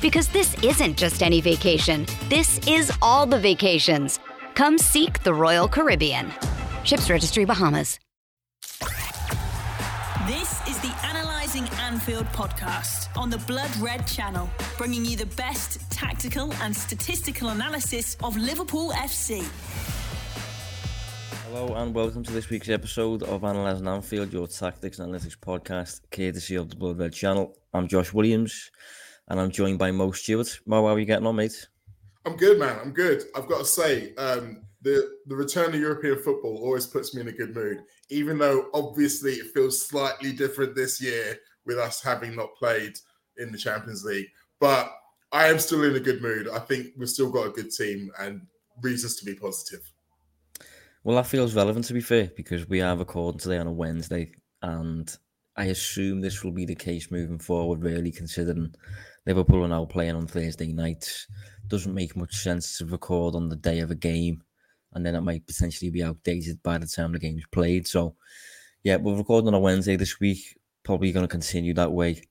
Because this isn't just any vacation, this is all the vacations. Come seek the Royal Caribbean. Ships Registry Bahamas. This is the Analyzing Anfield podcast on the Blood Red channel, bringing you the best tactical and statistical analysis of Liverpool FC. Hello and welcome to this week's episode of Analyzing Anfield, your tactics and analytics podcast, courtesy of the Blood Red channel. I'm Josh Williams and I'm joined by Mo Stewart. Mo, how are you getting on, mate? I'm good, man. I'm good. I've got to say, um, the the return of European football always puts me in a good mood, even though obviously it feels slightly different this year with us having not played in the Champions League. But I am still in a good mood. I think we've still got a good team and reasons to be positive. Well, that feels relevant to be fair because we are recording today on a Wednesday, and I assume this will be the case moving forward. Really, considering Liverpool are now playing on Thursday nights, doesn't make much sense to record on the day of a game and then it might potentially be outdated by the time the game's played. So, yeah, we're recording on a Wednesday this week. Probably going to continue that way.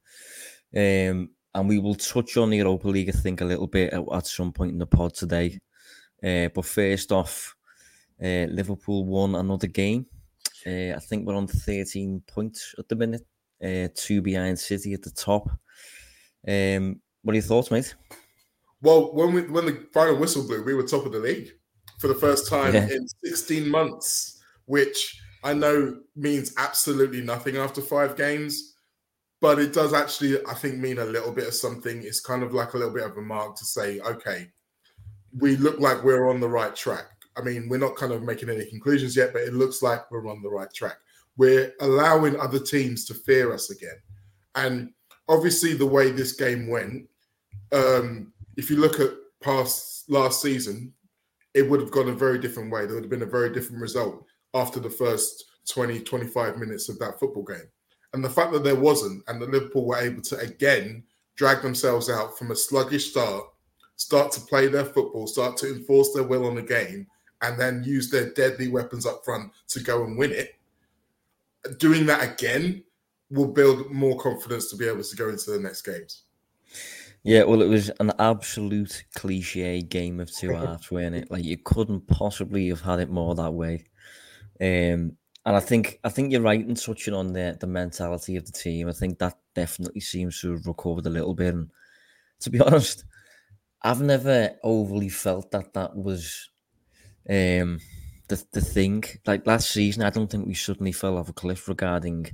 Um, and we will touch on the Europa League, I think, a little bit at, at some point in the pod today. Uh, but first off, uh, Liverpool won another game. Uh, I think we're on 13 points at the minute, uh, two behind City at the top. Um, what are your thoughts, mate? Well, when we when the final whistle blew, we were top of the league for the first time yeah. in 16 months, which I know means absolutely nothing after five games, but it does actually, I think, mean a little bit of something. It's kind of like a little bit of a mark to say, okay, we look like we're on the right track. I mean, we're not kind of making any conclusions yet, but it looks like we're on the right track. We're allowing other teams to fear us again. And obviously, the way this game went, um, if you look at past last season, it would have gone a very different way. There would have been a very different result after the first 20, 25 minutes of that football game. And the fact that there wasn't, and that Liverpool were able to again drag themselves out from a sluggish start, start to play their football, start to enforce their will on the game, and then use their deadly weapons up front to go and win it. Doing that again will build more confidence to be able to go into the next games. Yeah, well, it was an absolute cliche game of two halves, wasn't it? Like you couldn't possibly have had it more that way. Um, and I think I think you're right in touching on the the mentality of the team. I think that definitely seems to have recovered a little bit. And to be honest, I've never overly felt that that was um, the the thing. Like last season, I don't think we suddenly fell off a cliff regarding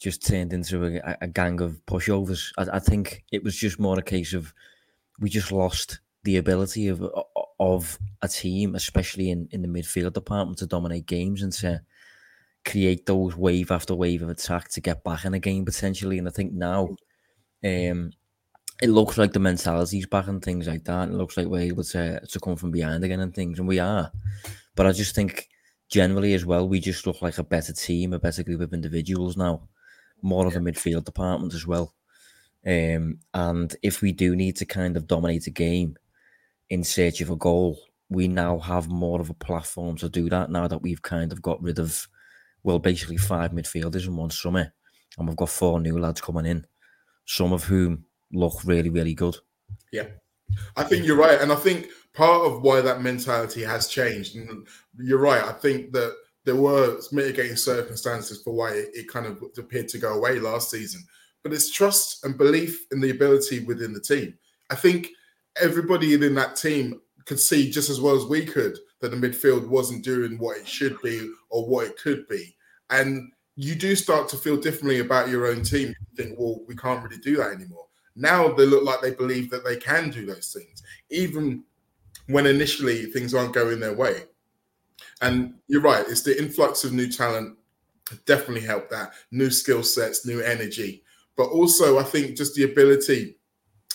just turned into a, a gang of pushovers. I, I, think it was just more a case of we just lost the ability of of a team, especially in, in the midfield department, to dominate games and to create those wave after wave of attack to get back in a game potentially. And I think now, um, it looks like the mentality's back and things like that. It looks like we're able to to come from behind again and things, and we are. But I just think generally as well, we just look like a better team, a better group of individuals now more of a midfield department as well. Um, and if we do need to kind of dominate a game in search of a goal, we now have more of a platform to do that now that we've kind of got rid of, well, basically five midfielders in one summer. And we've got four new lads coming in, some of whom look really, really good. Yeah. I think you're right. And I think part of why that mentality has changed, and you're right, I think that there were mitigating circumstances for why it, it, kind of appeared to go away last season. But it's trust and belief in the ability within the team. I think everybody in that team could see just as well as we could that the midfield wasn't doing what it should be or what it could be. And you do start to feel differently about your own team. You think, well, we can't really do that anymore. Now they look like they believe that they can do those things, even when initially things aren't going their way. And you're right, it's the influx of new talent definitely helped that. New skill sets, new energy. But also, I think just the ability,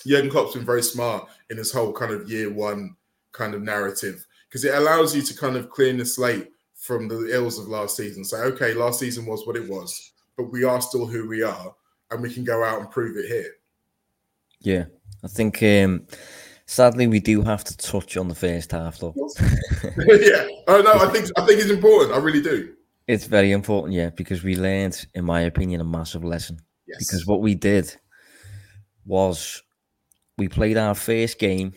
Jurgen Klopp's been very smart in this whole kind of year one kind of narrative because it allows you to kind of clear the slate from the ills of last season. Say, okay, last season was what it was, but we are still who we are, and we can go out and prove it here. Yeah, I think um, sadly we do have to touch on the first half, though. yeah, oh no, I think I think it's important. I really do. It's very important, yeah, because we learned, in my opinion, a massive lesson. Yes. Because what we did was we played our first game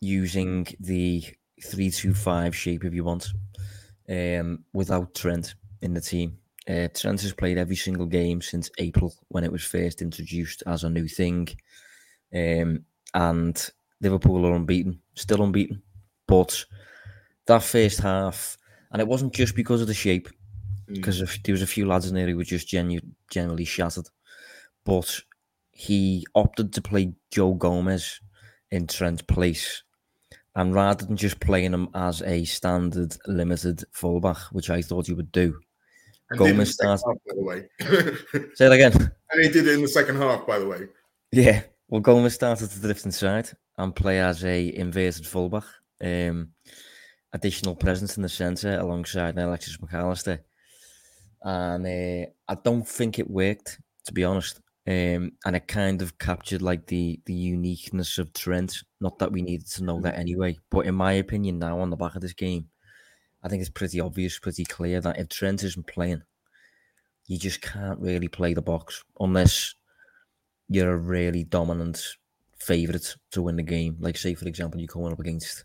using the three-two-five shape, if you want, um, without Trent in the team. Uh, Trent has played every single game since April when it was first introduced as a new thing. Um, and Liverpool are unbeaten, still unbeaten. But that first half, and it wasn't just because of the shape, because mm. there was a few lads in there who were just genu- generally shattered. But he opted to play Joe Gomez in Trent's place. And rather than just playing him as a standard limited fullback, which I thought he would do, and Gomez started. Half, by the way, say it again. And he did it in the second half, by the way. Yeah, well, Gomez started to drift inside and play as a inverted fullback. Um, additional presence in the centre alongside Alexis Mac Allister and uh, I don't think it worked to be honest. Um, and it kind of captured like the the uniqueness of Trent. Not that we needed to know that mm. anyway, but in my opinion, now on the back of this game, I think it's pretty obvious, pretty clear that if Trent isn't playing, you just can't really play the box unless you're a really dominant favourite to win the game. Like, say, for example, you're coming up against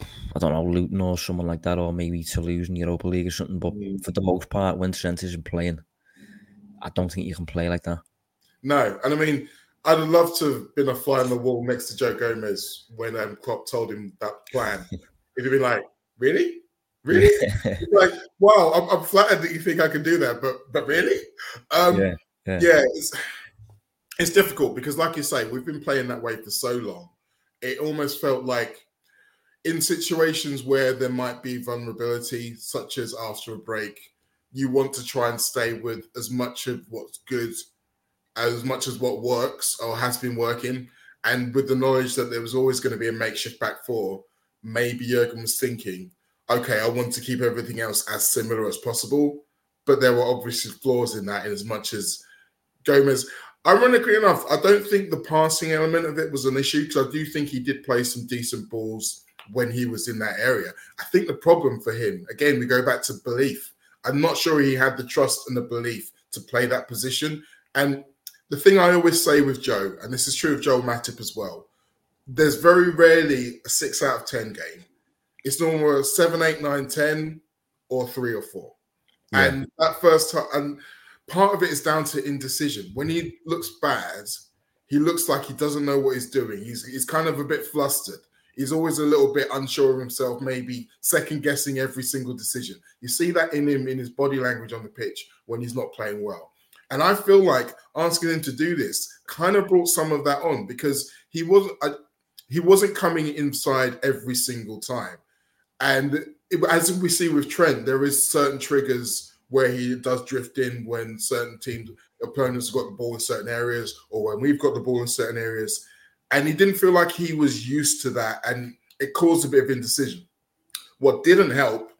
I don't know, Luton or someone like that, or maybe Toulouse in Europa League or something. But mm. for the most part, when Trent isn't playing, I don't think you can play like that. No, and I mean, I'd love to have been a fly on the wall next to Joe Gomez when um, Klopp told him that plan. He'd have been like, "Really, really?" like, "Wow, I'm, I'm, flattered that you think I can do that, but but really?" Um, yeah, yeah. yeah it's, difficult because, like you say, we've been playing that way for so long. It almost felt like in situations where there might be vulnerability, such as after a break, you want to try and stay with as much of what's good, as much as what works or has been working. And with the knowledge that there was always going to be a makeshift back four, maybe Jurgen was thinking, okay, I want to keep everything else as similar as possible. But there were obviously flaws in that, in as much as Gomez. Ironically enough, I don't think the passing element of it was an issue because I do think he did play some decent balls when he was in that area. I think the problem for him, again, we go back to belief. I'm not sure he had the trust and the belief to play that position. And the thing I always say with Joe, and this is true of Joel Matip as well, there's very rarely a six out of 10 game. It's normally a seven, eight, nine, 10, or three or four. Yeah. And that first time, and part of it is down to indecision. When he looks bad, he looks like he doesn't know what he's doing. He's, he's kind of a bit flustered. He's always a little bit unsure of himself, maybe second guessing every single decision. You see that in him in his body language on the pitch when he's not playing well. And I feel like asking him to do this kind of brought some of that on because he wasn't uh, he wasn't coming inside every single time. And it, as we see with Trent, there is certain triggers where he does drift in when certain teams opponents got the ball in certain areas or when we've got the ball in certain areas and he didn't feel like he was used to that, and it caused a bit of indecision. What didn't help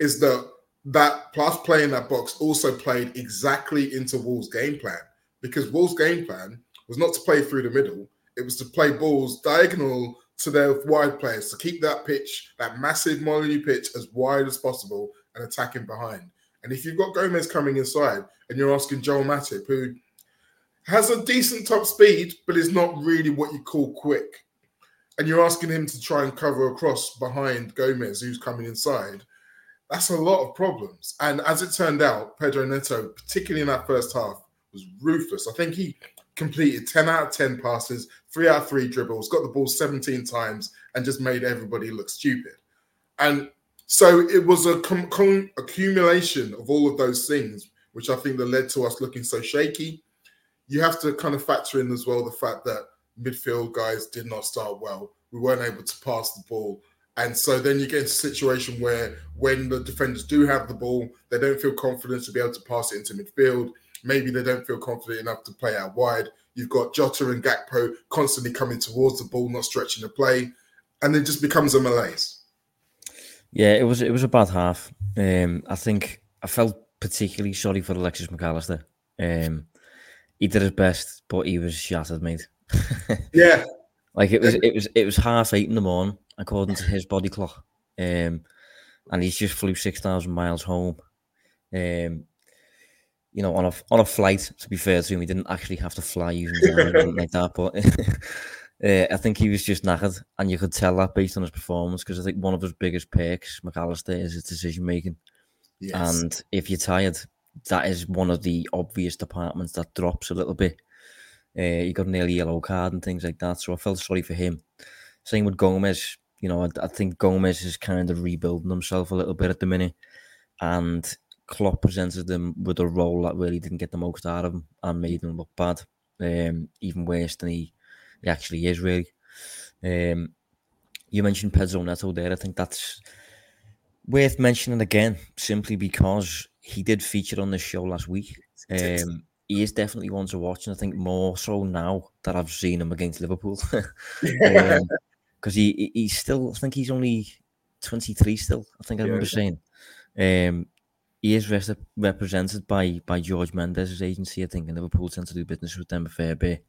is that that plus playing that box also played exactly into Wolves' game plan because Wolves' game plan was not to play through the middle; it was to play balls diagonal to their wide players to keep that pitch, that massive Molineux pitch, as wide as possible and attacking behind. And if you've got Gomez coming inside and you're asking Joel Matip, who has a decent top speed, but is not really what you call quick. And you're asking him to try and cover across behind Gomez, who's coming inside. That's a lot of problems. And as it turned out, Pedro Neto, particularly in that first half, was ruthless. I think he completed 10 out of 10 passes, three out of three dribbles, got the ball 17 times, and just made everybody look stupid. And So it was a com- com- accumulation of all of those things, which I think that led to us looking so shaky. You have to kind of factor in as well the fact that midfield guys did not start well. We weren't able to pass the ball. And so then you get a situation where when the defenders do have the ball, they don't feel confident to be able to pass it into midfield. Maybe they don't feel confident enough to play out wide. You've got Jota and Gakpo constantly coming towards the ball, not stretching the play, and it just becomes a malaise. Yeah, it was it was a bad half. Um, I think I felt particularly sorry for Alexis Mac Allister. Um, he did his best, but he was shattered, mate. yeah, like it was it was it was half eight in the morning according to his body clock, um, and he's just flew six thousand miles home. Um, you know, on a on a flight. To be fair to him, he didn't actually have to fly using like that, but. Uh, I think he was just knackered, and you could tell that based on his performance. Because I think one of his biggest perks, Mac Allister, is his decision making. Yes. And if you're tired, that is one of the obvious departments that drops a little bit. Uh, he got an early yellow card and things like that. So I felt sorry for him. Same with Gomez. You know, I, I think Gomez is kind of rebuilding himself a little bit at the minute. And Klopp presented them with a role that really didn't get the most out of him and made him look bad. Um, even worse than he he actually is really. Um, you mentioned Pedro Neto there. I think that's worth mentioning again, simply because he did feature on the show last week. Um, he is definitely one to watch, and I think more so now that I've seen him against Liverpool. Because um, he he's still, I think he's only 23 still. I think I remember yeah. saying. Um, he is represented by by George Mendes' agency. I think, and Liverpool tend to do business with them a fair bit.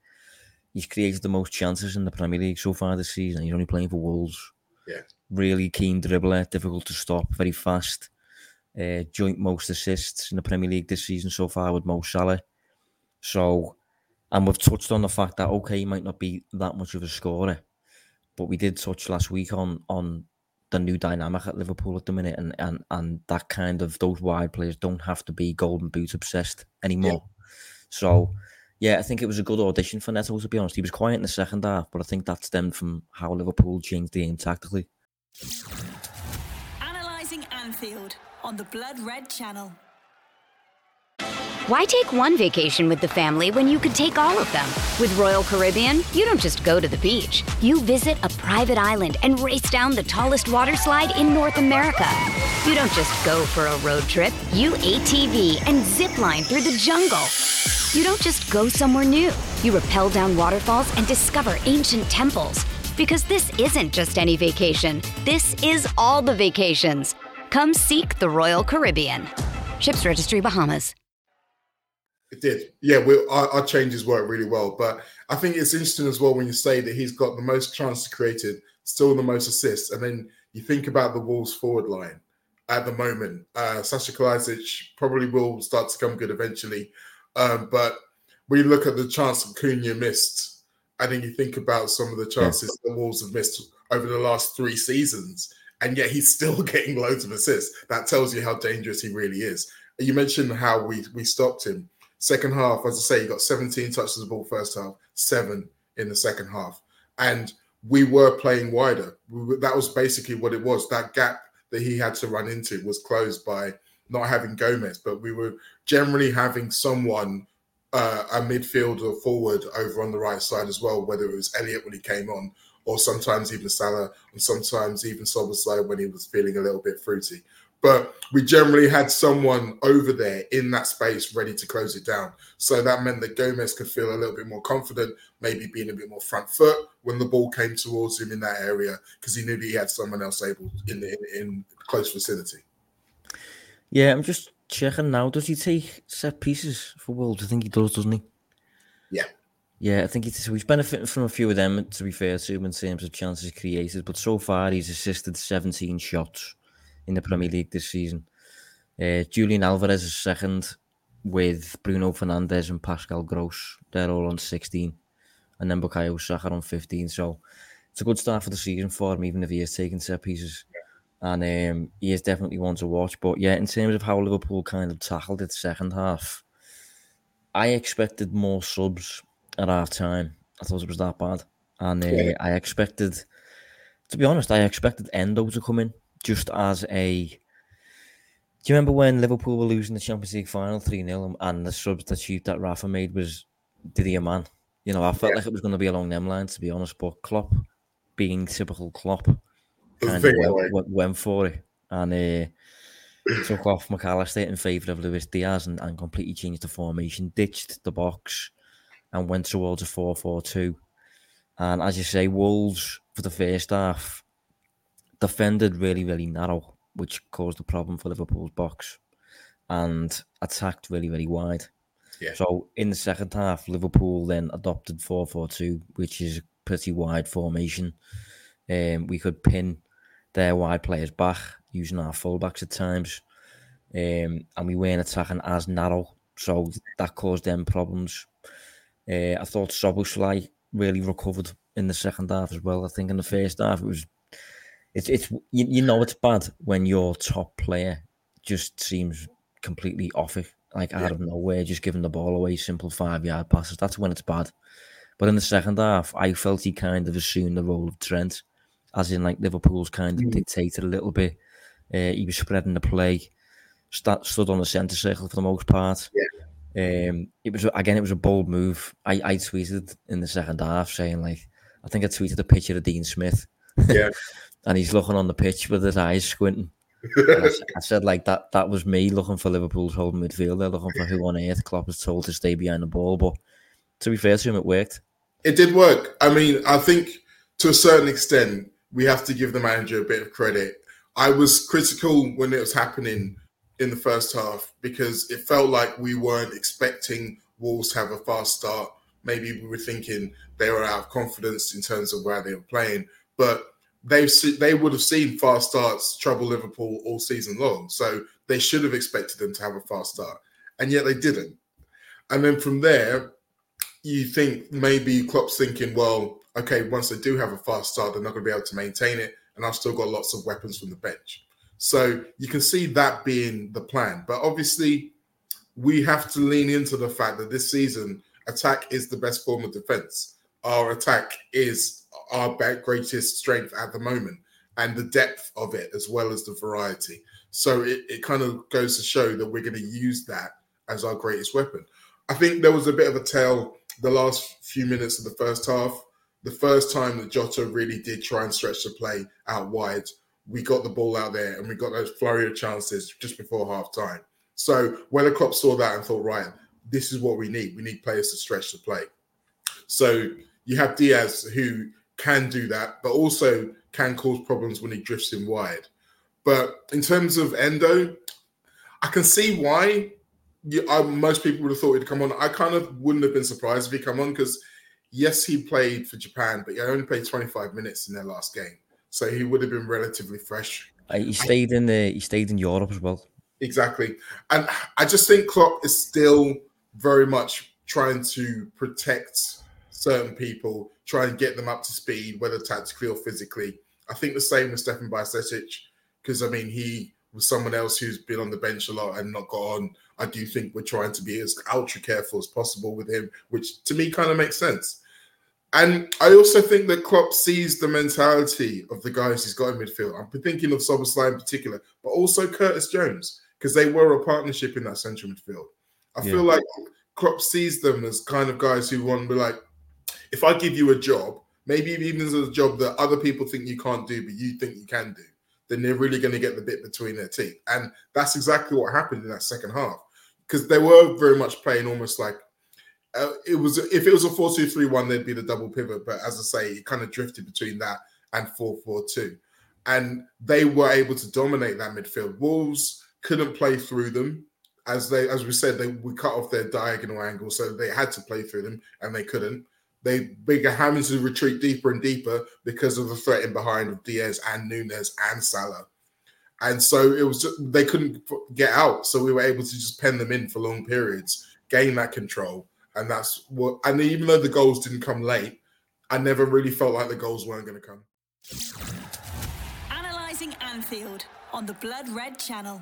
He's created the most chances in the Premier League so far this season. He's only playing for Wolves. Yeah. Really keen dribbler, difficult to stop, very fast. Uh, joint most assists in the Premier League this season so far with Mo Salah. So, and we've touched on the fact that okay, he might not be that much of a scorer, but we did touch last week on on the new dynamic at Liverpool at the minute, and and and that kind of those wide players don't have to be golden boot obsessed anymore. Yeah. So yeah, I think it was a good audition for Neto, to be honest. He was quiet in the second half, but I think that stemmed from how Liverpool changed the game tactically. Analysing Anfield on the Blood Red Channel. Why take one vacation with the family when you could take all of them? With Royal Caribbean, you don't just go to the beach. You visit a private island and race down the tallest water slide in North America. You don't just go for a road trip. You ATV and zip line through the jungle. You don't just go somewhere new. You rappel down waterfalls and discover ancient temples. Because this isn't just any vacation. This is all the vacations. Come seek the Royal Caribbean. Ships Registry Bahamas. It did. Yeah, we, our, our, changes work really well. But I think it's interesting as well when you say that he's got the most chances created, still the most assists. And then you think about the Wolves forward line at the moment. Uh, Sasha Kalajdzic probably will start to come good eventually. Um, but when you look at the chance that Cunha missed, I think you think about some of the chances yeah. the Wolves have missed over the last three seasons. And yet he's still getting loads of assists. That tells you how dangerous he really is. You mentioned how we we stopped him Second half, as I say, he got 17 touches of the ball first half, seven in the second half. And we were playing wider. We that was basically what it was. That gap that he had to run into was closed by not having Gomez, but we were generally having someone, uh, a midfielder forward over on the right side as well, whether it was Elliot when he came on, or sometimes even Salah, and sometimes even Szoboszlai when he was feeling a little bit fruity but we generally had someone over there in that space ready to close it down. So that meant that Gomez could feel a little bit more confident, maybe being a bit more front foot when the ball came towards him in that area because he knew that he had someone else able in in, in close vicinity. Yeah, I'm just checking now. Does he take set pieces for Wolves? I think he does, doesn't he? Yeah. Yeah, I think he's, so he's benefiting from a few of them, to be fair to him, in terms of chances created. But so far, he's assisted 17 shots in the Premier League this season. Uh, Julian Alvarez is second with Bruno Fernandes and Pascal Gross. They're all on 16. And then Bukayo Saka on 15. So it's a good start for the season for him, even if he is taking set pieces. And um, he is definitely one to watch. But yeah, in terms of how Liverpool kind of tackled it second half, I expected more subs at half time. I thought it was that bad. And uh, I expected, to be honest, I expected Endo to come in just as a. Do you remember when Liverpool were losing the Champions League final 3 0 and the substitute that Rafa made was Didi Hamann? You know, I felt yeah. like it was going to be along them lines, to be honest, but Klopp, being typical Klopp, kind of went, went, went, for it and uh, took off Mac Allister in favour of Luis Diaz and, and completely changed the formation, ditched the box, and went towards a 4 4 2. And as you say, Wolves for the first half defended really, really narrow, which caused a problem for Liverpool's box, and attacked really, really wide. Yeah. So in the second half, Liverpool then adopted 4 4 2, which is a pretty wide formation. Um, we could pin their wide players back using our fullbacks at times. Um, and we weren't attacking as narrow, so that caused them problems. Uh, I thought Szoboszlai really recovered in the second half as well. I think in the first half it was, it's it's you, you know it's bad when your top player just seems completely off it, like yeah. out of nowhere, just giving the ball away, simple five yard passes. That's when it's bad. But in the second half, I felt he kind of assumed the role of Trent, as in like Liverpool's kind of mm. dictated a little bit. Uh, he was spreading the play, st- stood on the centre circle for the most part. Yeah. Um, it was again, it was a bold move. I, I tweeted in the second half saying like, I think I tweeted a picture of Dean Smith. Yeah, and he's looking on the pitch with his eyes squinting. I, I, said like that. That was me looking for Liverpool's holding midfielder, looking for who on earth Klopp was told to stay behind the ball. But to be fair to him, it worked. It did work. I mean, I think to a certain extent, we have to give the manager a bit of credit. I was critical when it was happening in the first half because it felt like we weren't expecting Wolves to have a fast start. Maybe we were thinking they were out of confidence in terms of where they were playing, but they they would have seen fast starts trouble Liverpool all season long. So they should have expected them to have a fast start, and yet they didn't. And then from there, you think maybe Klopp's thinking, well, okay, once they do have a fast start, they're not going to be able to maintain it, and I've still got lots of weapons from the bench. So you can see that being the plan. But obviously, we have to lean into the fact that this season, attack is the best form of defense. Our attack is our greatest strength at the moment, and the depth of it as well as the variety. So it, it kind of goes to show that we're going to use that as our greatest weapon. I think there was a bit of a tale the last few minutes of the first half. The first time that Jota really did try and stretch the play out wide we got the ball out there and we got those flurry of chances just before half time. So Weller Klopp saw that and thought, right, this is what we need. We need players to stretch the play. So you have Diaz who can do that, but also can cause problems when he drifts in wide. But in terms of Endo, I can see why you, I, most people would have thought he'd come on. I kind of wouldn't have been surprised if he come on because yes, he played for Japan, but he only played 25 minutes in their last game so he would have been relatively fresh. Uh, he stayed in the he stayed in Europe as well. Exactly, and I just think Klopp is still very much trying to protect certain people, try and get them up to speed, whether tactically or physically. I think the same with Stefan Bajcetic, because I mean he was someone else who's been on the bench a lot and not got on. I do think we're trying to be as ultra careful as possible with him, which to me kind of makes sense. And I also think that Klopp sees the mentality of the guys he's got in midfield. I'm thinking of Szoboszlai in particular, but also Curtis Jones, because they were a partnership in that central midfield. I yeah. feel like Klopp sees them as kind of guys who want to be like, if I give you a job, maybe even as a job that other people think you can't do, but you think you can do, then they're really going to get the bit between their teeth. And that's exactly what happened in that second half. Because they were very much playing almost like uh, it was if it was a 4-2-3-1 there'd be the double pivot but as i say it kind of drifted between that and 4-4-2 and they were able to dominate that midfield wolves couldn't play through them as they as we said they we cut off their diagonal angle so they had to play through them and they couldn't they bigger having to retreat deeper and deeper because of the threat in behind of Diaz and Nunez and Salah. And so it was just, they couldn't get out. So we were able to just pen them in for long periods, gain that control, and that's what. And even though the goals didn't come late, I never really felt like the goals weren't going to come. Analyzing Anfield on the Blood Red Channel.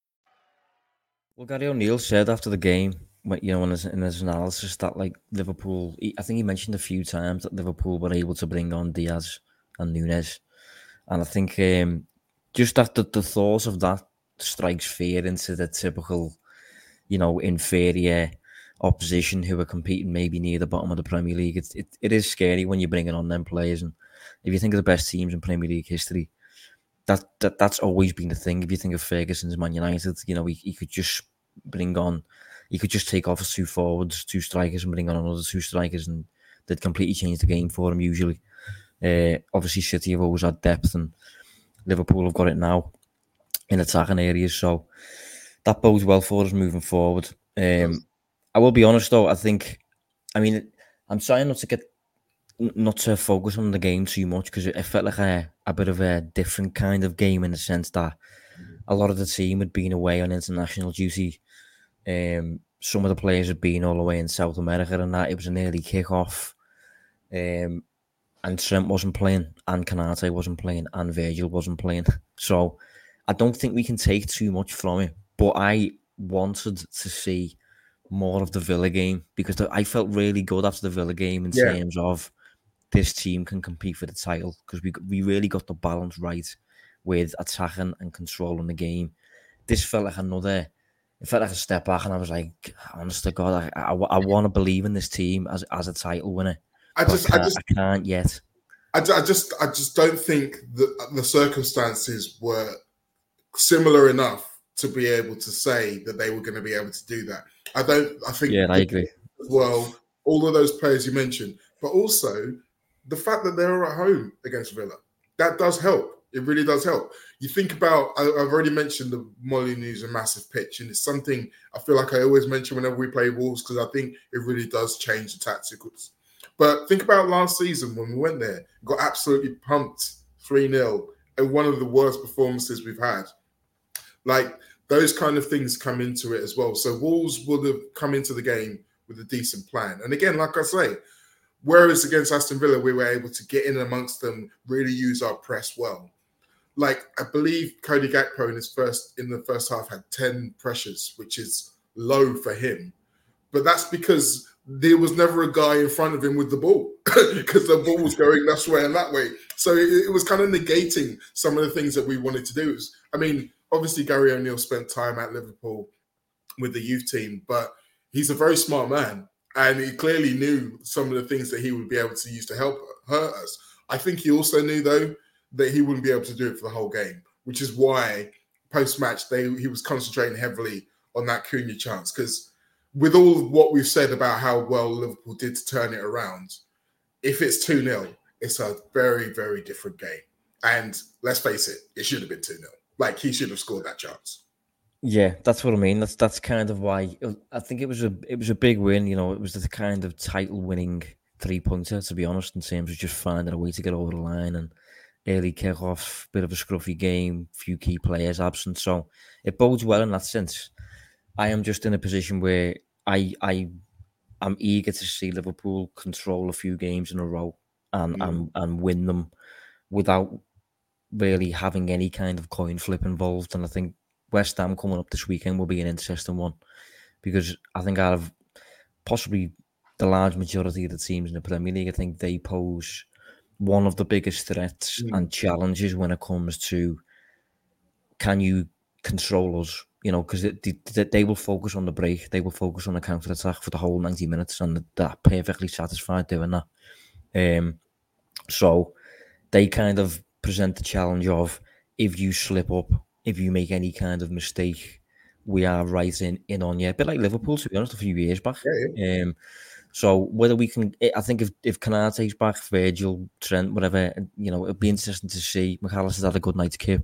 Well, Gary O'Neill said after the game, you know, in his, in his analysis that like Liverpool, he, I think he mentioned a few times that Liverpool were able to bring on Diaz and Nunez, and I think um, just after the thought of that strikes fear into the typical, you know, inferior opposition who are competing maybe near the bottom of the Premier League. It's, it, it is scary when you're bringing on them players, and if you think of the best teams in Premier League history, that, that that's always been the thing. If you think of Ferguson's Man United, you know, he, he could just bring on, he could just take off two forwards, two strikers, and bring on another two strikers, and they'd completely change the game for him. Usually, uh, obviously, City have always had depth, and Liverpool have got it now in attacking areas. So that bodes well for us moving forward. Um, I will be honest though. I think, I mean, I'm trying not to get not to focus on the game too much because it felt like a, a bit of a different kind of game in the sense that a lot of the team had been away on international duty. Um, some of the players had been all the way in South America and that. It was an early kickoff. Um, and Trent wasn't playing, and Konate wasn't playing, and Virgil wasn't playing. So I don't think we can take too much from it. But I wanted to see more of the Villa game because I felt really good after the Villa game in yeah. terms of this team can compete for the title because we we really got the balance right with attacking and controlling the game. This felt like another, it felt like a step back, and I was like, honest to God, I, I, I want to believe in this team as as a title winner. I just, I, I, just, I can't yet. I, I just, I just don't think that the circumstances were similar enough to be able to say that they were going to be able to do that. I don't. I think. Yeah, I agree. Well, all of those players you mentioned, but also the fact that they're at home against Villa, that does help. It really does help. You think about, I, have already mentioned the Molineux a massive pitch, and it's something I feel like I always mention whenever we play Wolves because I think it really does change the tacticals. But think about last season when we went there, got absolutely pumped 3 0, and one of the worst performances we've had. Like those kind of things come into it as well. So Wolves would have come into the game with a decent plan. And again, like I say, whereas against Aston Villa, we were able to get in amongst them, really use our press well like I believe Cody Gakpo in his first in the first half had 10 pressures, which is low for him. But that's because there was never a guy in front of him with the ball because the ball was going this way and that way. So it, it, was kind of negating some of the things that we wanted to do. I mean, obviously Gary O'Neill spent time at Liverpool with the youth team, but he's a very smart man and he clearly knew some of the things that he would be able to use to help hurt us. I think he also knew though that he wouldn't be able to do it for the whole game, which is why post match they he was concentrating heavily on that Cunha chance because with all what we've said about how well Liverpool did to turn it around, if it's 2 0, it's a very, very different game. And let's face it, it should have been 2 0. Like he should have scored that chance. Yeah, that's what I mean. That's that's kind of why I think it was a it was a big win. You know, it was the kind of title winning three pointer to be honest, in terms of just finding a way to get over the line and early kickoff, bit of a scruffy game, few key players absent. So it bodes well in that sense. I am just in a position where I I am eager to see Liverpool control a few games in a row and mm. and, and win them without really having any kind of coin flip involved. And I think West Ham coming up this weekend will be an interesting one because I think out of possibly the large majority of the teams in the Premier League, I think they pose one of the biggest threats mm. and challenges when it comes to can you control us? You know, because they, they, will focus on the break, they will focus on the counter attack for the whole 90 minutes, and they're perfectly satisfied doing that. Um, so they kind of present the challenge of if you slip up, if you make any kind of mistake, we are right in, in on you. A bit like Liverpool, to be honest, a few years back. Yeah, yeah. Um, so whether we can, I think if if Konate's back, Virgil, Trent, whatever, you know, it'll be interesting to see. Mac Allister's had a good night's kip,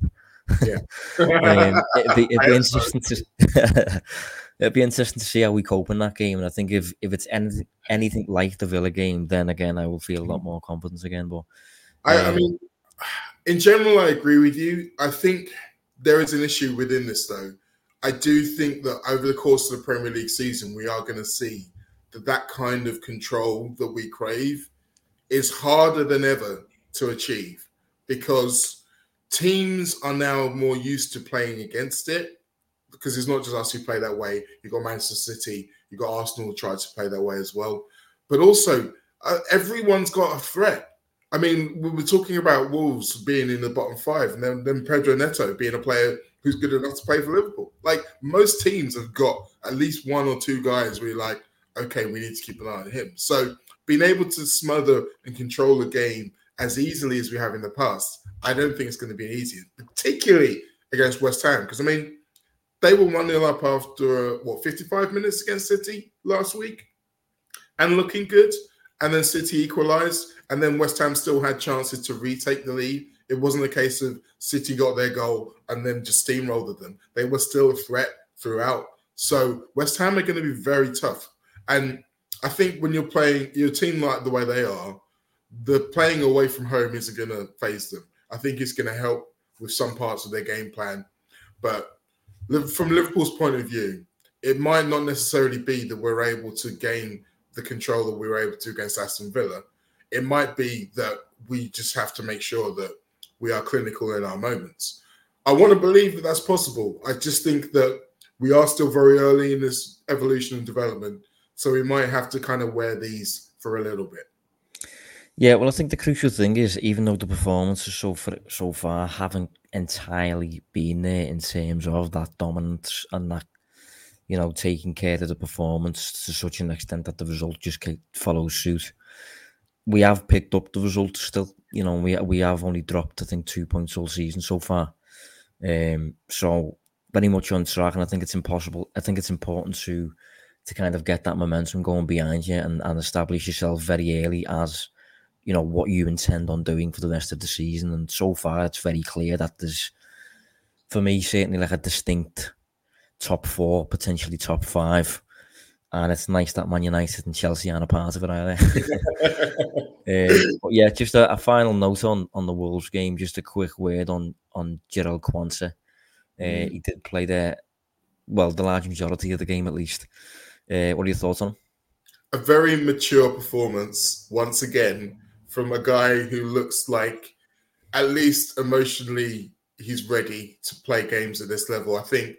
Yeah, um, it'd, be, it'd be interesting to it'd be interesting to see how we cope in that game. And I think if if it's anything anything like the Villa game, then again I will feel a lot more confidence again. But um, I, I mean, in general, I agree with you. I think there is an issue within this though. I do think that over the course of the Premier League season, we are going to see that that kind of control that we crave is harder than ever to achieve because teams are now more used to playing against it because it's not just us who play that way. You've got Manchester City, you've got Arsenal try to play that way as well. But also, uh, everyone's got a threat. I mean, we were talking about Wolves being in the bottom five, and then, then Pedro Neto being a player who's good enough to play for Liverpool. Like most teams have got at least one or two guys where you're like, okay, we need to keep an eye on him. So being able to smother and control the game as easily as we have in the past, I don't think it's going to be easy, particularly against West Ham. Because I mean, they were 1 0 up after what 55 minutes against City last week and looking good. And then City equalized, and then West Ham still had chances to retake the lead. It wasn't a case of City got their goal and then just steamrolled them. They were still a threat throughout. So West Ham are going to be very tough. And I think when you're playing your team like the way they are, the playing away from home isn't going to phase them. I think it's going to help with some parts of their game plan. But from Liverpool's point of view, it might not necessarily be that we're able to gain the control that we were able to against Aston Villa. It might be that we just have to make sure that we are clinical in our moments. I want to believe that that's possible. I just think that we are still very early in this evolution and development. So we might have to kind of wear these for a little bit. Yeah, well, I think the crucial thing is even though the performances so far, so far haven't entirely been there in terms of that dominance and that you know taking care of the performance to such an extent that the result just follows suit. We have picked up the results still. You know, we we have only dropped I think two points all season so far. Um, so very much on track, and I think it's impossible. I think it's important to to kind of get that momentum going behind you and, and establish yourself very early as you know what you intend on doing for the rest of the season. And so far, it's very clear that there's, for me, certainly like a distinct top four, potentially top five. And it's nice that Man United and Chelsea aren't a part of it either. um, but yeah, just a, a, final note on on the Wolves game. Just a quick word on on Jarell Quansah. Uh, mm. He did play there, well, the large majority of the game at least. Uh, what are your thoughts on him? A very mature performance once again from a guy who looks like at least emotionally he's ready to play games at this level. I think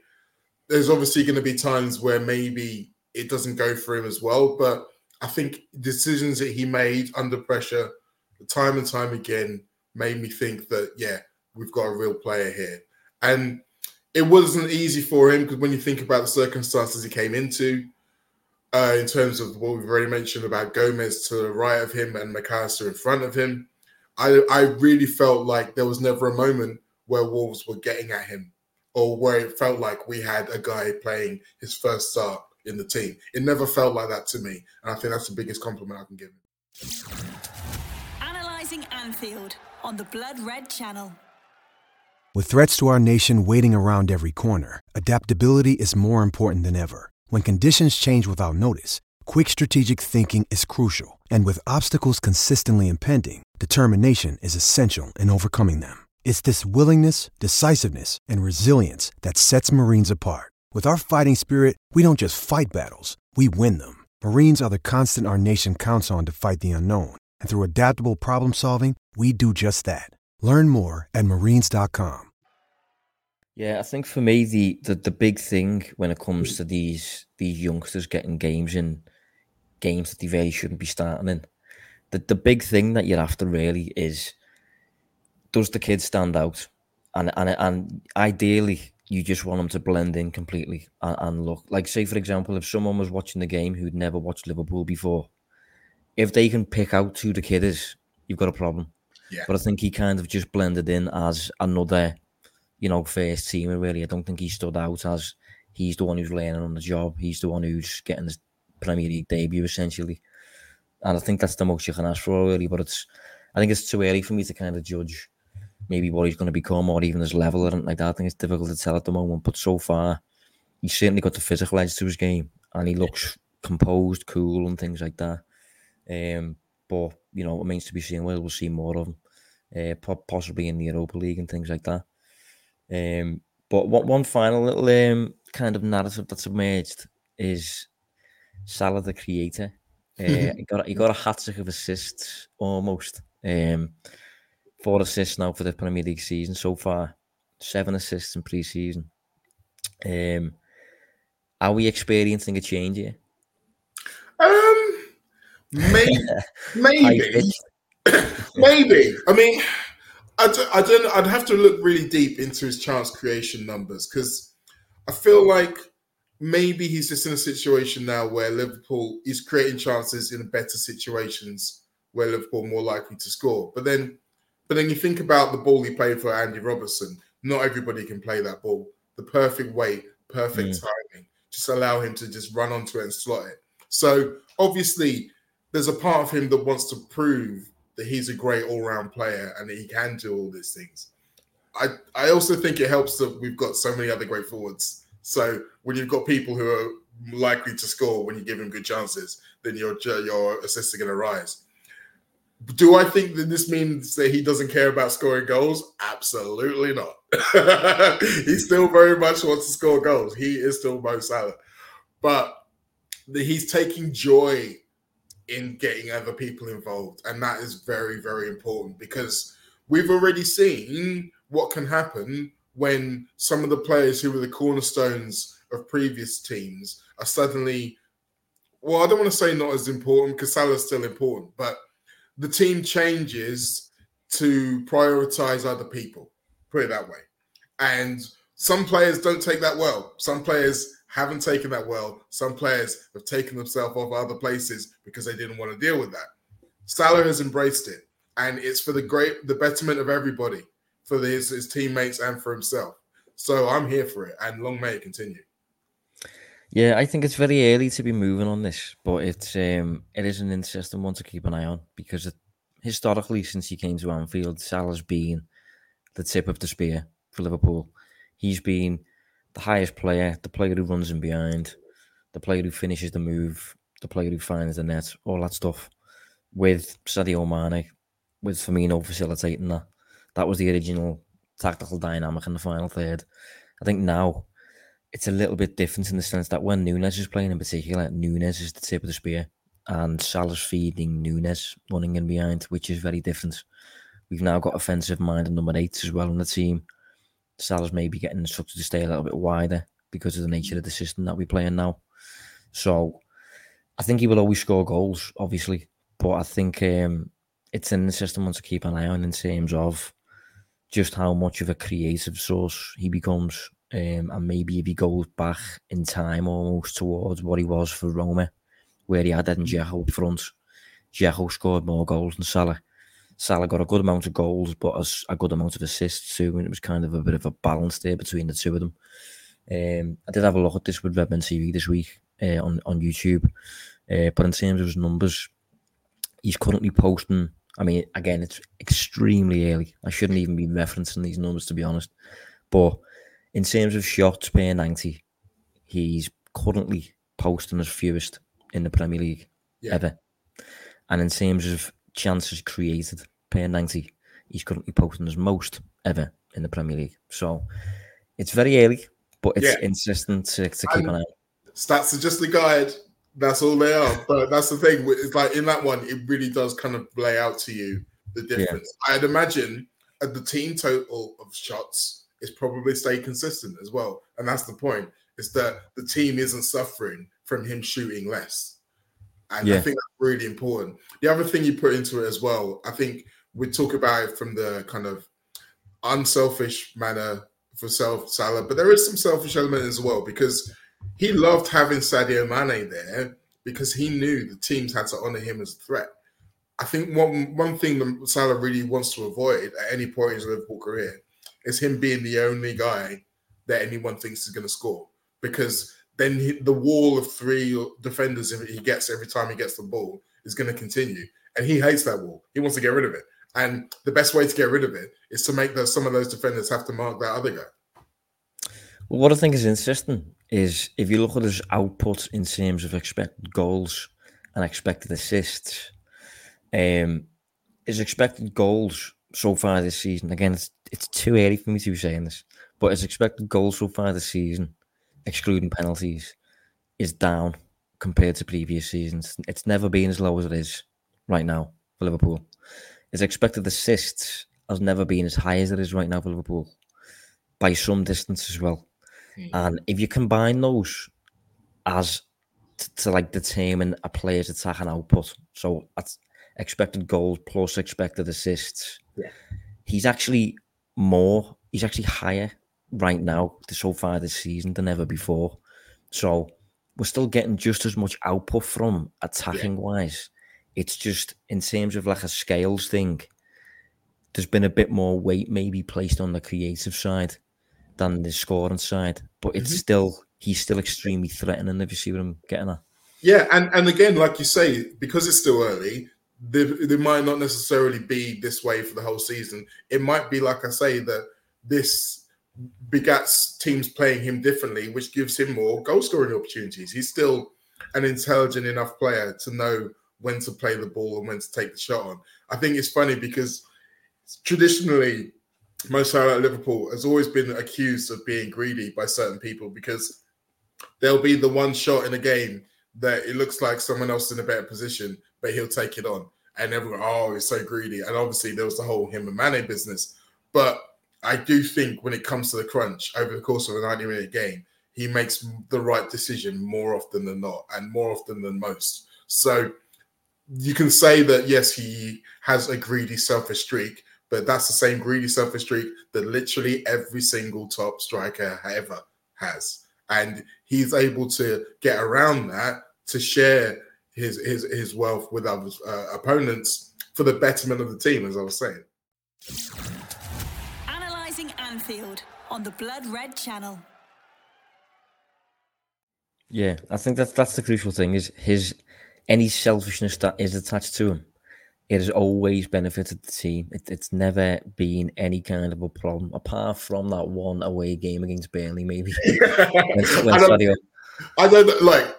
there's obviously going to be times where maybe it doesn't go for him as well, but I think decisions that he made under pressure, time and time again, made me think that yeah, we've got a real player here. And it wasn't easy for him because when you think about the circumstances he came into, uh, in terms of what we've already mentioned about Gomez to the right of him and Mac Allister in front of him. I, I really felt like there was never a moment where Wolves were getting at him or where it felt like we had a guy playing his first start in the team. It never felt like that to me. And I think that's the biggest compliment I can give him. Analyzing Anfield on the Blood Red Channel. With threats to our nation waiting around every corner, adaptability is more important than ever. When conditions change without notice, quick strategic thinking is crucial. And with obstacles consistently impending, determination is essential in overcoming them. It's this willingness, decisiveness, and resilience that sets Marines apart. With our fighting spirit, we don't just fight battles, we win them. Marines are the constant our nation counts on to fight the unknown. And through adaptable problem solving, we do just that. Learn more at marines.com. Yeah, I think for me the, the the big thing when it comes to these these youngsters getting games in games that they really shouldn't be starting in, the the big thing that you're after really is does the kid stand out, and and and ideally you just want them to blend in completely and, and look like say for example if someone was watching the game who'd never watched Liverpool before, if they can pick out who the kid is, you've got a problem. Yeah. But I think he kind of just blended in as another you know, first teamer really. I don't think he stood out as he's the one who's learning on the job. He's the one who's getting the Premier League debut essentially. And I think that's the most you can ask for really. But it's I think it's too early for me to kind of judge maybe what he's going to become or even his level or anything like that. I think it's difficult to tell at the moment. But so far, he's certainly got the physical edge to his game and he looks composed, cool, and things like that. Um, but you know, it remains to be seen. Well, we'll see more of him, uh, possibly in the Europa League and things like that. Um, but what one final little um, kind of narrative that's emerged is Salah the creator. Uh, he got he got a hat trick of assists almost. Um, four assists now for the Premier League season so far. Seven assists in pre-season. Um, are we experiencing a change here? Um, maybe, maybe, maybe. I mean, I don't, I don't. I'd have to look really deep into his chance creation numbers because I feel like maybe he's just in a situation now where Liverpool is creating chances in better situations where Liverpool are more likely to score. But then, but then you think about the ball he played for Andy Robertson. Not everybody can play that ball. The perfect weight, perfect mm. timing. Just allow him to just run onto it and slot it. So obviously, there's a part of him that wants to prove that he's a great all-round player and that he can do all these things. I I also think it helps that we've got so many other great forwards. So when you've got people who are likely to score when you give them good chances, then your your assists are going to rise. Do I think that this means that he doesn't care about scoring goals? Absolutely not. he still very much wants to score goals. He is still Mo Salah, but he's taking joy in getting other people involved. And that is very, very important because we've already seen what can happen when some of the players who were the cornerstones of previous teams are suddenly, well, I don't want to say not as important because Salah's still important, but the team changes to prioritize other people, put it that way. And some players don't take that well. Some players haven't taken that well. Some players have taken themselves off other places because they didn't want to deal with that. Salah has embraced it, and it's for the great, the betterment of everybody, for his, his teammates and for himself. So I'm here for it, and long may it continue. Yeah, I think it's very early to be moving on this, but it's um, it is an interesting one to keep an eye on because it, historically, since he came to Anfield, Salah's been the tip of the spear for Liverpool. He's been the highest player, the player who runs in behind, the player who finishes the move, the player who finds the net, all that stuff. With Sadio Mane, with Firmino facilitating that, that was the original tactical dynamic in the final third. I think now it's a little bit different in the sense that when Nunez is playing in particular, Nunez is the tip of the spear and Salah's feeding Nunez running in behind, which is very different. We've now got offensive minded number eight as well on the team. Salah's maybe getting instructed to stay a little bit wider because of the nature of the system that we're playing now. So I think he will always score goals, obviously, but I think um, it's in the system one to keep an eye on in terms of just how much of a creative source he becomes. Um, and maybe if he goes back in time almost towards what he was for Roma, where he had Edin Dzeko up front. Dzeko scored more goals than Salah. Salah got a good amount of goals, but a, a good amount of assists too. And it was kind of a bit of a balance there between the two of them. Um, I did have a look at this with Redmen TV this week uh, on on YouTube, uh, but in terms of his numbers, he's currently posting. I mean, again, it's extremely early. I shouldn't even be referencing these numbers to be honest. But in terms of shots per ninety, he's currently posting his fewest in the Premier League yeah. ever. And in terms of chances created per 90. He's currently posting his most ever in the Premier League. So it's very early, but it's yeah. insistent to, to keep an eye on. Stats are just a guide. That's all they are. But that's the thing. It's like in that one, it really does kind of lay out to you the difference. Yeah. I'd imagine at the team total of shots is probably stay consistent as well. And that's the point, is that the team isn't suffering from him shooting less. And yeah. I think that's really important. The other thing you put into it as well, I think we talk about it from the kind of unselfish manner for self Salah, but there is some selfish element as well because he loved having Sadio Mane there because he knew the teams had to honor him as a threat. I think one one thing that Salah really wants to avoid at any point in his Liverpool career is him being the only guy that anyone thinks is going to score because then he, the wall of three defenders he gets every time he gets the ball is going to continue. And he hates that wall. He wants to get rid of it. And the best way to get rid of it is to make those, some of those defenders have to mark that other guy. Well, what I think is interesting is if you look at his output in terms of expected goals and expected assists, um, his expected goals so far this season, again, it's, it's too early for me to be saying this, but his expected goals so far this season, excluding penalties, is down compared to previous seasons. It's never been as low as it is right now for Liverpool. His expected assists has never been as high as it is right now for Liverpool by some distance as well. Mm. And if you combine those as to, to, like determine a player's attack and output, so that's expected goals plus expected assists, yeah. he's actually more, he's actually higher right now so far this season than ever before. So we're still getting just as much output from attacking yeah. wise. It's just in terms of like a scales thing, there's been a bit more weight maybe placed on the creative side than the scoring side, but it's mm-hmm. still he's still extremely threatening. If you see what I'm getting at. Yeah, and and again, like you say, because it's still early, there, there might not necessarily be this way for the whole season. It might be like I say that this begats teams playing him differently, which gives him more goal scoring opportunities. He's still an intelligent enough player to know when to play the ball and when to take the shot on. I think it's funny because traditionally, Mo Salah at Liverpool has always been accused of being greedy by certain people because there'll be the one shot in a game that it looks like someone else in a better position, but he'll take it on. And everyone, oh, he's so greedy. And obviously, there was the whole him and Mane business. But I do think when it comes to the crunch over the course of a 90 minute game, he makes the right decision more often than not and more often than most. So you can say that, yes, he has a greedy, selfish streak, but that's the same greedy, selfish streak that literally every single top striker ever has. And he's able to get around that to share his his, his wealth with other uh, opponents for the betterment of the team, as I was saying. Analyzing Anfield on the Blood Red Channel. Yeah, I think that's that's the crucial thing is his any selfishness that is attached to him. It has always benefited the team. It, it's never been any kind of a problem, apart from that one away game against Burnley, maybe. when, when I, don't, I don't like.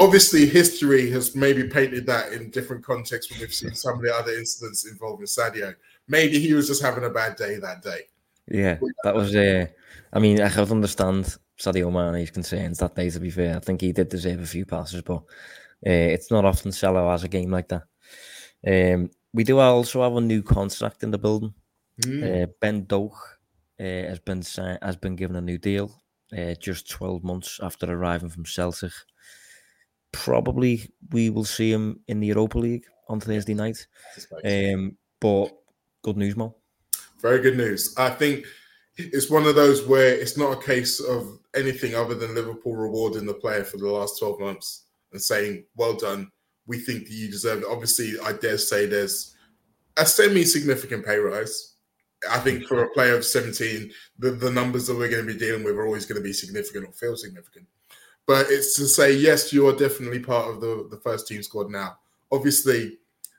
Obviously, history has maybe painted that in different contexts when we've seen some of the other incidents involving Sadio. Maybe he was just having a bad day that day. Yeah, that was. Uh, I mean, I can understand Sadio Mane's concerns that day. To be fair, I think he did deserve a few passes, but uh, it's not often Salah has a game like that. Um, we do also have a new contract in the building. Mm. Uh, ben Doak uh, has been has been given a new deal, uh, just twelve months after arriving from Celtic. Probably we will see him in the Europa League on Thursday night. Um, but good news, Mo. Very good news. I think it's one of those where it's not a case of anything other than Liverpool rewarding the player for the last 12 months and saying, well done. We think that you deserve it. Obviously, I dare say there's a semi significant pay rise. I think for a player of 17, the, the numbers that we're going to be dealing with are always going to be significant or feel significant. But it's to say, yes, you are definitely part of the, the first team squad now. Obviously,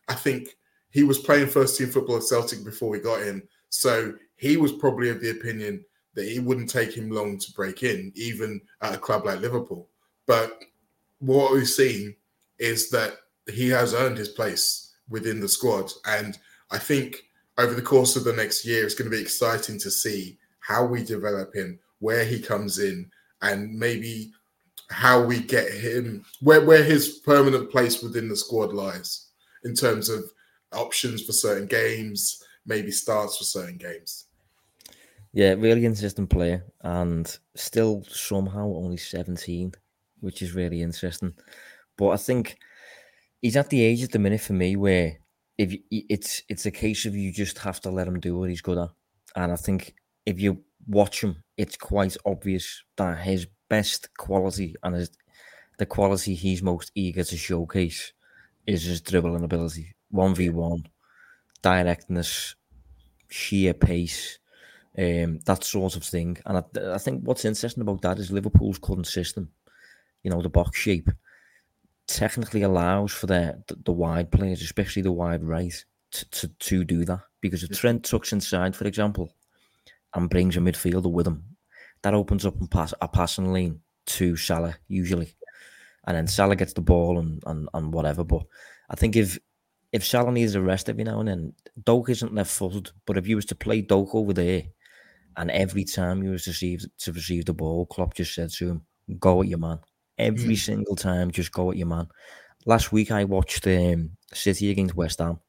I think he was playing first team football at Celtic before we got him. So he was probably of the opinion that it wouldn't take him long to break in, even at a club like Liverpool. But what we've seen is that he has earned his place within the squad. And I think over the course of the next year, it's going to be exciting to see how we develop him, where he comes in, and maybe how we get him, where, where his permanent place within the squad lies in terms of options for certain games, maybe starts for certain games. Yeah, really interesting player and still somehow only 17, which is really interesting. But I think he's at the age at the minute for me where if you, it's it's a case of you just have to let him do what he's good at. And I think if you watch him, it's quite obvious that his best quality and his, the quality he's most eager to showcase is his dribbling ability. 1v1, directness, sheer pace, um, that sort of thing. And I, I, think what's interesting about that is Liverpool's current system, you know, the box shape, technically allows for the, the, the wide players, especially the wide right, to, to, to do that because if Trent tucks inside, for example, and brings a midfielder with him, that opens up and pass a passing lane to Salah usually, and then Salah gets the ball and, and, and whatever. But I think if if Salah needs a rest every now and then, Doak isn't left footed. But if you was to play Doak over there, and every time you was to receive to receive the ball, Klopp just said to him, "Go at your man." Every mm. single time, just go at your man. Last week I watched um, City against West Ham,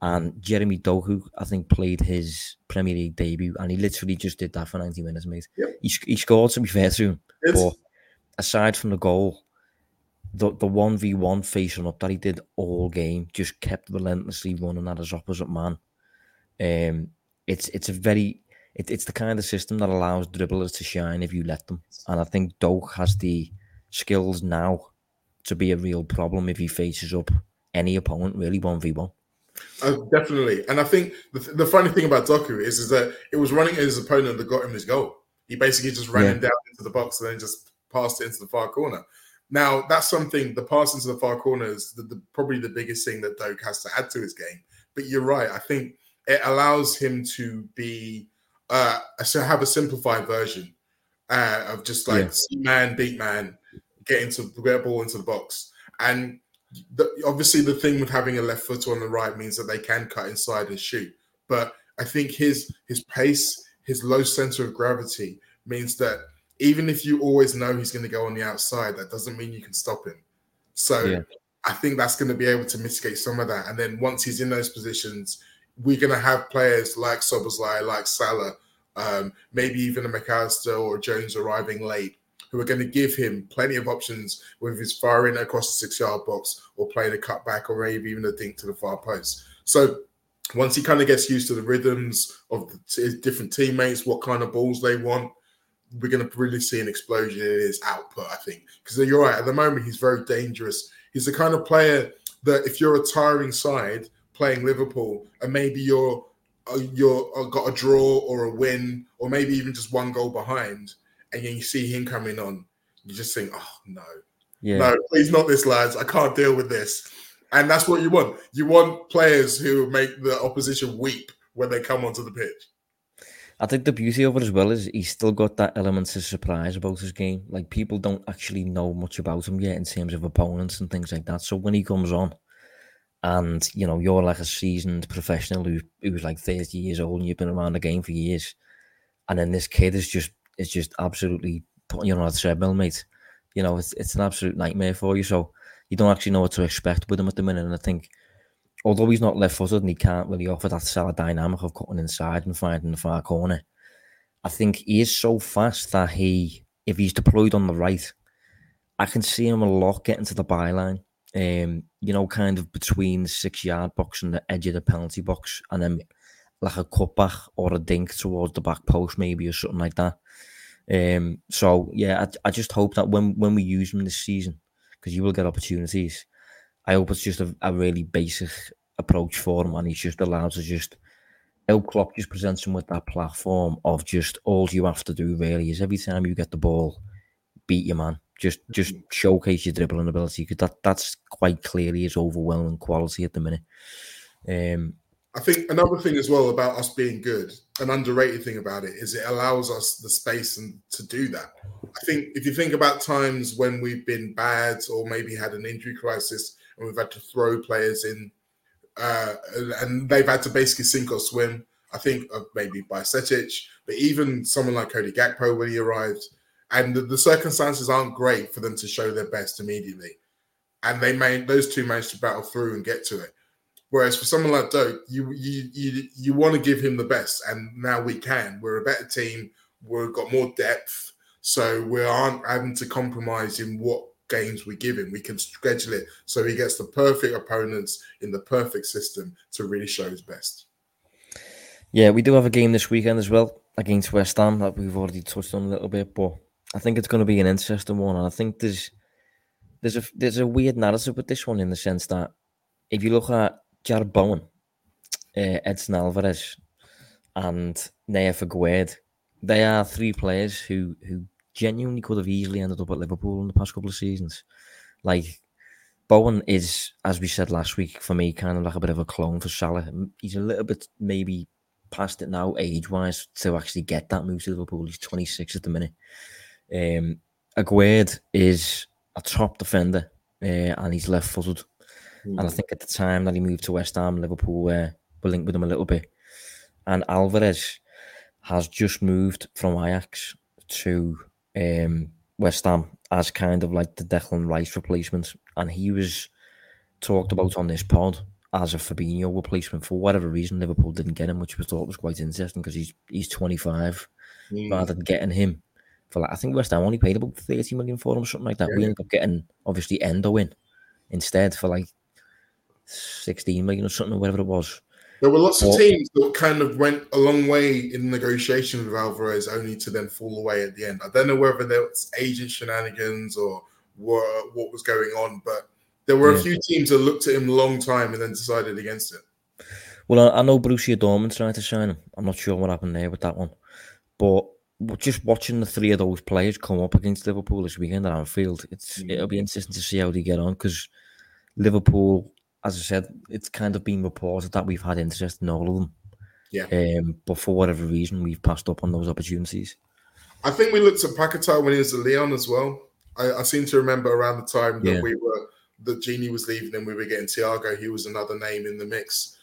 and Jeremy Doku, I think, played his Premier League debut, and he literally just did that for 90 minutes, mate. Yep. He, he scored, to be fair to him. It's... But aside from the goal, the the 1v1 facing up that he did all game just kept relentlessly running at his opposite man. Um, it's it's a very it, it's the kind of system that allows dribblers to shine if you let them, and I think Doak has the skills now to be a real problem if he faces up any opponent really one v one. Uh, definitely, and I think the, the funny thing about Doku is is that it was running at his opponent that got him his goal. He basically just ran yeah. him down into the box and then just passed it into the far corner. Now that's something. The pass into the far corner is the, the, probably the biggest thing that Doak has to add to his game. But you're right. I think it allows him to be uh, to have a simplified version uh, of just like yeah. man beat man, get into get a ball into the box, and the, obviously the thing with having a left foot on the right means that they can cut inside and shoot. But I think his his pace, his low center of gravity means that even if you always know he's going to go on the outside, that doesn't mean you can stop him. So yeah. I think that's going to be able to mitigate some of that. And then once he's in those positions, we're going to have players like Szoboszlai, like Salah, um, maybe even a Mac Allister or Jones arriving late who are going to give him plenty of options, with his firing across the six yard box or playing a cutback or maybe even a dink to the far post. So once he kind of gets used to the rhythms of his different teammates, what kind of balls they want, we're going to really see an explosion in his output, I think. Because you're right, at the moment, he's very dangerous. He's the kind of player that if you're a tiring side playing Liverpool and maybe you're uh, you're uh, got a draw or a win or maybe even just one goal behind and then you see him coming on, you just think, oh no, yeah. no, please not this, lads. I can't deal with this. And that's what you want. You want players who make the opposition weep when they come onto the pitch. I think the beauty of it as well is he's still got that element of surprise about his game. Like people don't actually know much about him yet in terms of opponents and things like that. So when he comes on, and you know you're like a seasoned professional who who's like 30 years old and you've been around the game for years, and then this kid is just is just absolutely putting you on a treadmill, mate. You know, it's it's an absolute nightmare for you. So you don't actually know what to expect with him at the minute. And I think, although he's not left footed and he can't really offer that solid dynamic of cutting inside and finding the far corner, I think he is so fast that he, if he's deployed on the right, I can see him a lot getting to the byline. Um, you know, kind of between the six yard box and the edge of the penalty box, and then like a cutback or a dink towards the back post, maybe or something like that. Um, so yeah, I, I just hope that when when we use him this season, because you will get opportunities, I hope it's just a, a, really basic approach for him, and he's just allowed to just. El Klopp just presents him with that platform of just all you have to do really is every time you get the ball, beat your man. Just just showcase your dribbling ability because that that's quite clearly his overwhelming quality at the minute. Um, I think another thing as well about us being good, an underrated thing about it is it allows us the space and to do that. I think if you think about times when we've been bad or maybe had an injury crisis and we've had to throw players in, uh, and they've had to basically sink or swim. I think of maybe Bajcetic, but even someone like Cody Gakpo when he arrived, and the, the circumstances aren't great for them to show their best immediately, and they made those two managed to battle through and get to it. Whereas for someone like Doak, you you you you want to give him the best, and now we can. We're a better team. We've got more depth, so we aren't having to compromise in what games we give him. We can schedule it so he gets the perfect opponents in the perfect system to really show his best. Yeah, we do have a game this weekend as well against West Ham that we've already touched on a little bit, but I think it's going to be an interesting one. And I think there's there's a there's a weird narrative with this one in the sense that if you look at Jarrod Bowen, uh, Edson Alvarez, and Nayef Aguerd. They are three players who who genuinely could have easily ended up at Liverpool in the past couple of seasons. Like Bowen is, as we said last week, for me, kind of like a bit of a clone for Salah. He's a little bit maybe past it now, age wise, to actually get that move to Liverpool. He's 26 at the minute. Um, Aguerd is a top defender uh, and he's left footed. Mm. And I think at the time that he moved to West Ham, Liverpool uh, were linked with him a little bit. And Alvarez has just moved from Ajax to um, West Ham as kind of like the Declan Rice replacement. And he was talked about on this pod as a Fabinho replacement for whatever reason. Liverpool didn't get him, which was thought was quite interesting because he's he's 25 mm. rather than getting him for like I think West Ham only paid about 30 million for him, something like that. Yeah. We ended up getting obviously Endo in instead for like 16 million or something, or whatever it was. There were lots of teams that kind of went a long way in negotiation with Alvarez, only to then fall away at the end. I don't know whether there was agent shenanigans or what, what was going on, but there were yeah. a few teams that looked at him a long time and then decided against it. Well, I, I know Borussia Dortmund tried to sign him. I'm not sure what happened there with that one, but just watching the three of those players come up against Liverpool this weekend at Anfield, it's mm. it'll be interesting to see how they get on because Liverpool, as I said, it's kind of been reported that we've had interest in all of them. Yeah. Um, but for whatever reason, we've passed up on those opportunities. I think we looked at Paquetá when he was at Lyon as well. I, I seem to remember around the time that yeah. we were that Gini was leaving and we were getting Thiago. He was another name in the mix.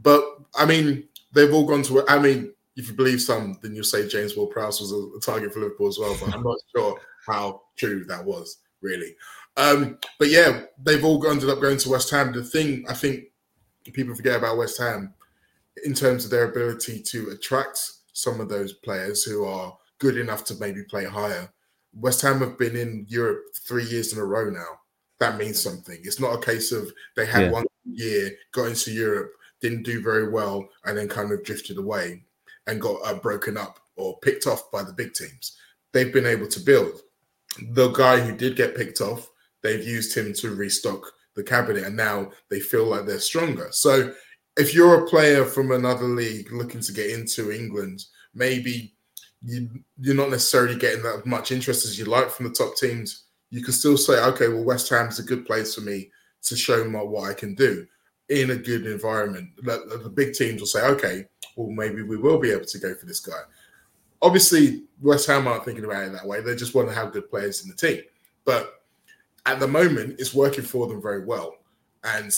But I mean, they've all gone to. I mean, if you believe some, then you'll say James Ward-Prowse was a, a, target for Liverpool as well. But I'm not sure how true that was really. Um, but yeah, they've all ended up going to West Ham. The thing I think people forget about West Ham in terms of their ability to attract some of those players who are good enough to maybe play higher. West Ham have been in Europe three years in a row now. That means something. It's not a case of they had yeah. one year, got into Europe, didn't do very well, and then kind of drifted away and got uh, broken up or picked off by the big teams. They've been able to build. The guy who did get picked off, they've used him to restock the cabinet, and now they feel like they're stronger. So, if you're a player from another league looking to get into England, maybe you, you're not necessarily getting that much interest as you like from the top teams. You can still say, okay, well, West Ham's a good place for me to show my, what I can do in a good environment. The, the big teams will say, okay, well, maybe we will be able to go for this guy. Obviously, West Ham aren't thinking about it that way. They just want to have good players in the team. But at the moment, it's working for them very well. And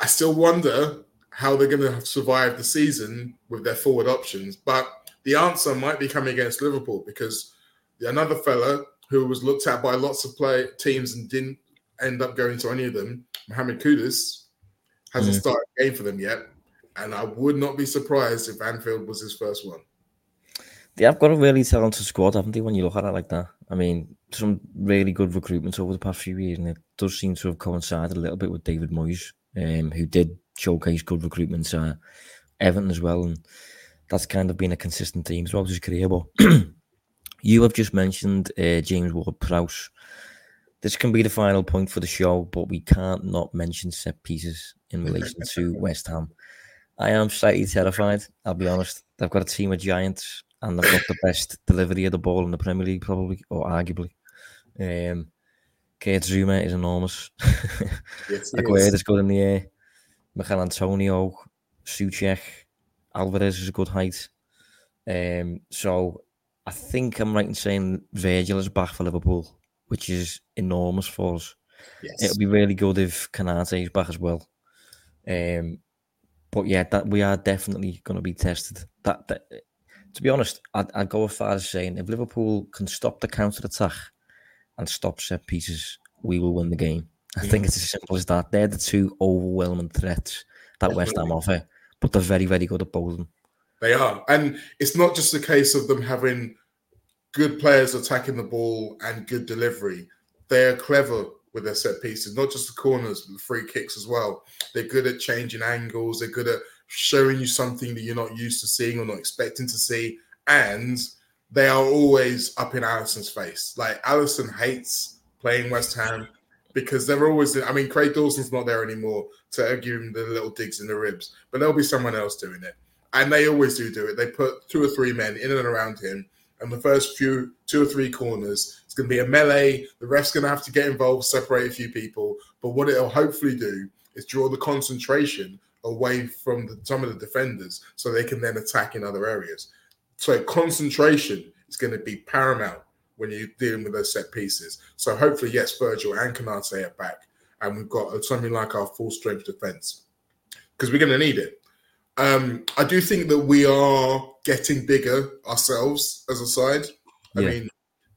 I still wonder how they're going to survive the season with their forward options. But the answer might be coming against Liverpool because another fella who was looked at by lots of play teams and didn't end up going to any of them, Mohamed Kudus, hasn't mm. started a game for them yet and I would not be surprised if Anfield was his first one. They have got a really talented squad, haven't they? When you look at it like that, I mean, some really good recruitment over the past few years, and it does seem to have coincided a little bit with David Moyes, um, who did showcase good recruitment to uh, Everton as well, and that's kind of been a consistent theme throughout his career. But you have just mentioned uh, James Ward-Prowse. This can be the final point for the show, but we can't not mention set pieces in relation to West Ham. I am slightly terrified. I'll be honest. They've got a team of giants, and they've got the best delivery of the ball in the Premier League, probably or arguably. Um, Kurt Zouma is enormous. yes, Aguerd is good in the air. Michail Antonio, Soucek, Alvarez is a good height. Um, so I think I'm right in saying Virgil is back for Liverpool, which is enormous for us. Yes. It'll be really good if Konate is back as well. Um, but yeah, that we are definitely going to be tested. That, that to be honest, I'd, I'd, go as far as saying if Liverpool can stop the counter attack and stop set pieces, we will win the game. I yeah. think it's as simple as that. They're the two overwhelming threats that West Ham offer, but they're very, very good at both of them. They are, and it's not just a case of them having good players attacking the ball and good delivery. They're clever with their set pieces, not just the corners, but the free kicks as well. They're good at changing angles. They're good at showing you something that you're not used to seeing or not expecting to see. And they are always up in Alisson's face. Like Allison hates playing West Ham because they're always. I mean, Craig Dawson's not there anymore to give him the little digs in the ribs, but there'll be someone else doing it, and they always do do it. They put two or three men in and around him, and the first few two or three corners, it's going to be a melee. The ref's going to have to get involved, separate a few people. But what it'll hopefully do is draw the concentration away from the, some of the defenders so they can then attack in other areas. So concentration is going to be paramount when you're dealing with those set pieces. So hopefully, yes, Virgil and Konate are back, and we've got something like our full strength defense because we're going to need it. Um, I do think that we are getting bigger ourselves as a side. I mean,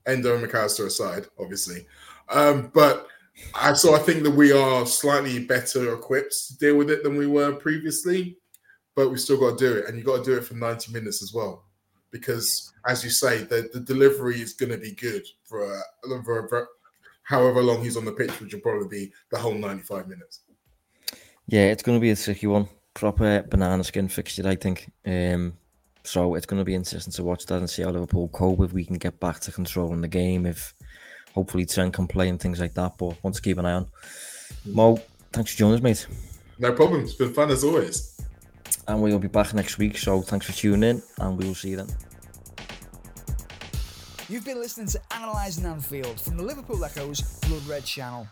Endo and Mac Allister aside, obviously, um, but I so I think that we are slightly better equipped to deal with it than we were previously. But we still got to do it, and you got to do it for ninety minutes as well because, as you say, the, the delivery is going to be good for, uh, for, for however long he's on the pitch, which will probably be the whole 95 minutes. Yeah, it's going to be a tricky one. Proper banana skin fixture, I think. Um, so it's going to be interesting to watch that and see how Liverpool cope if we can get back to controlling the game. If hopefully Trent can play and things like that. But want to keep an eye on. Mo, thanks for joining us, mate. No problem. It's been fun as always and we'll be back next week. So thanks for tuning in, and we will see you then. You've been listening to Analysing Anfield from the Liverpool Echo's Blood Red channel.